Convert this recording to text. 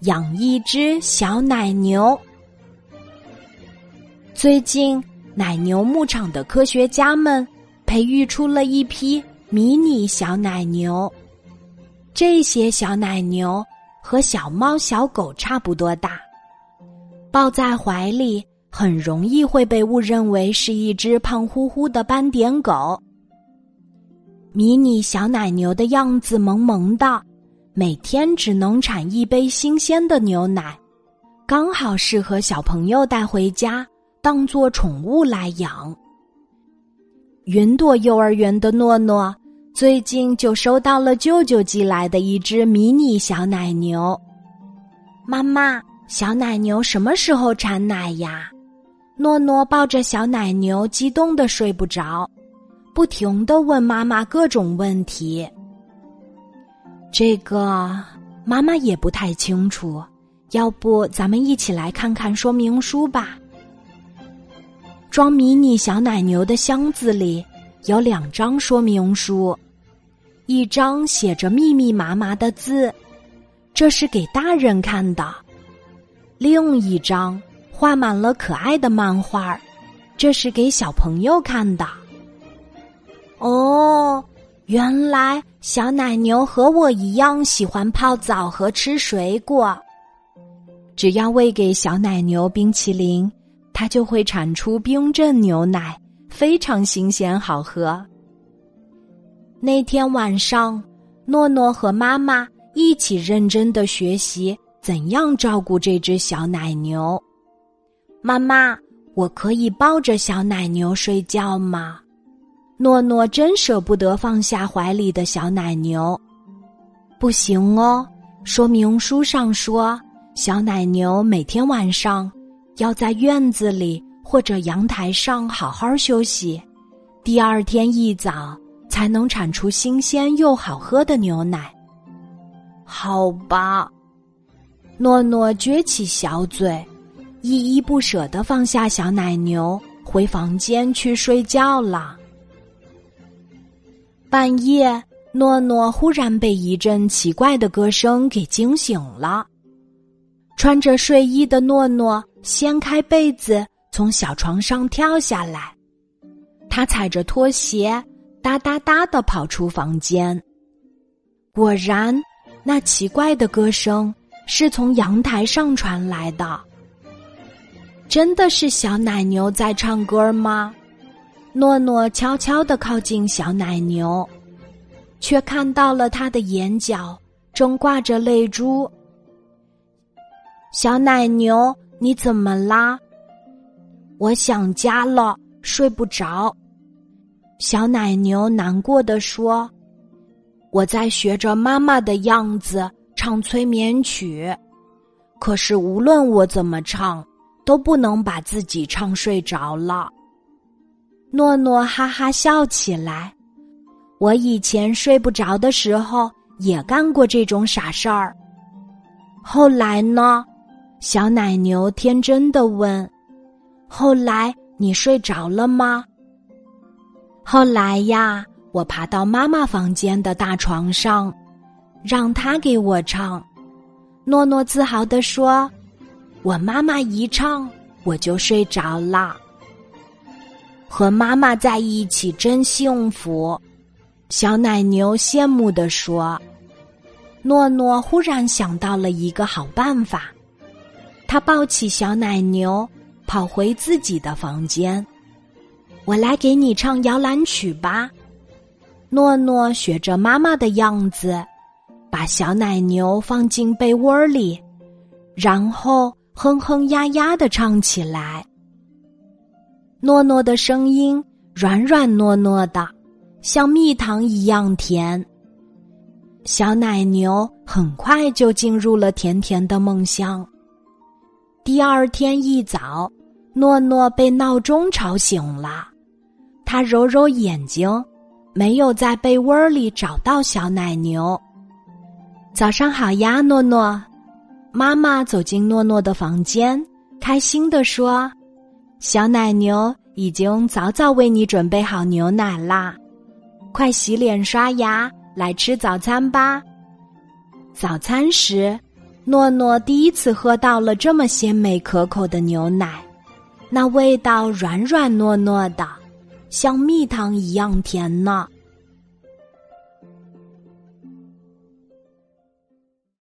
养一只小奶牛。最近，奶牛牧场的科学家们培育出了一批迷你小奶牛。这些小奶牛和小猫、小狗差不多大，抱在怀里很容易会被误认为是一只胖乎乎的斑点狗。迷你小奶牛的样子萌萌的，每天只能产一杯新鲜的牛奶，刚好适合小朋友带回家。当做宠物来养。云朵幼儿园的诺诺最近就收到了舅舅寄来的一只迷你小奶牛。妈妈，小奶牛什么时候产奶呀？诺诺抱着小奶牛，激动的睡不着，不停的问妈妈各种问题。这个妈妈也不太清楚，要不咱们一起来看看说明书吧。装迷你小奶牛的箱子里有两张说明书，一张写着密密麻麻的字，这是给大人看的；另一张画满了可爱的漫画，这是给小朋友看的。哦，原来小奶牛和我一样喜欢泡澡和吃水果，只要喂给小奶牛冰淇淋。它就会产出冰镇牛奶，非常新鲜好喝。那天晚上，诺诺和妈妈一起认真的学习怎样照顾这只小奶牛。妈妈，我可以抱着小奶牛睡觉吗？诺诺真舍不得放下怀里的小奶牛。不行哦，说明书上说，小奶牛每天晚上。要在院子里或者阳台上好好休息，第二天一早才能产出新鲜又好喝的牛奶。好吧，诺诺撅起小嘴，依依不舍的放下小奶牛，回房间去睡觉了。半夜，诺诺忽然被一阵奇怪的歌声给惊醒了。穿着睡衣的诺诺掀开被子，从小床上跳下来。他踩着拖鞋，哒哒哒的跑出房间。果然，那奇怪的歌声是从阳台上传来的。真的是小奶牛在唱歌吗？诺诺悄悄的靠近小奶牛，却看到了他的眼角正挂着泪珠。小奶牛，你怎么啦？我想家了，睡不着。小奶牛难过的说：“我在学着妈妈的样子唱催眠曲，可是无论我怎么唱，都不能把自己唱睡着了。”诺诺哈哈笑起来。我以前睡不着的时候也干过这种傻事儿。后来呢？小奶牛天真的问：“后来你睡着了吗？”后来呀，我爬到妈妈房间的大床上，让她给我唱。诺诺自豪地说：“我妈妈一唱，我就睡着了。和妈妈在一起真幸福。”小奶牛羡慕地说。诺诺忽然想到了一个好办法。他抱起小奶牛，跑回自己的房间。我来给你唱摇篮曲吧。诺诺学着妈妈的样子，把小奶牛放进被窝里，然后哼哼呀呀的唱起来。诺诺的声音软软糯糯的，像蜜糖一样甜。小奶牛很快就进入了甜甜的梦乡。第二天一早，诺诺被闹钟吵醒了。他揉揉眼睛，没有在被窝里找到小奶牛。早上好呀，诺诺！妈妈走进诺诺的房间，开心的说：“小奶牛已经早早为你准备好牛奶啦，快洗脸刷牙，来吃早餐吧。”早餐时，诺诺第一次喝到了这么鲜美可口的牛奶，那味道软软糯糯的，像蜜糖一样甜呢。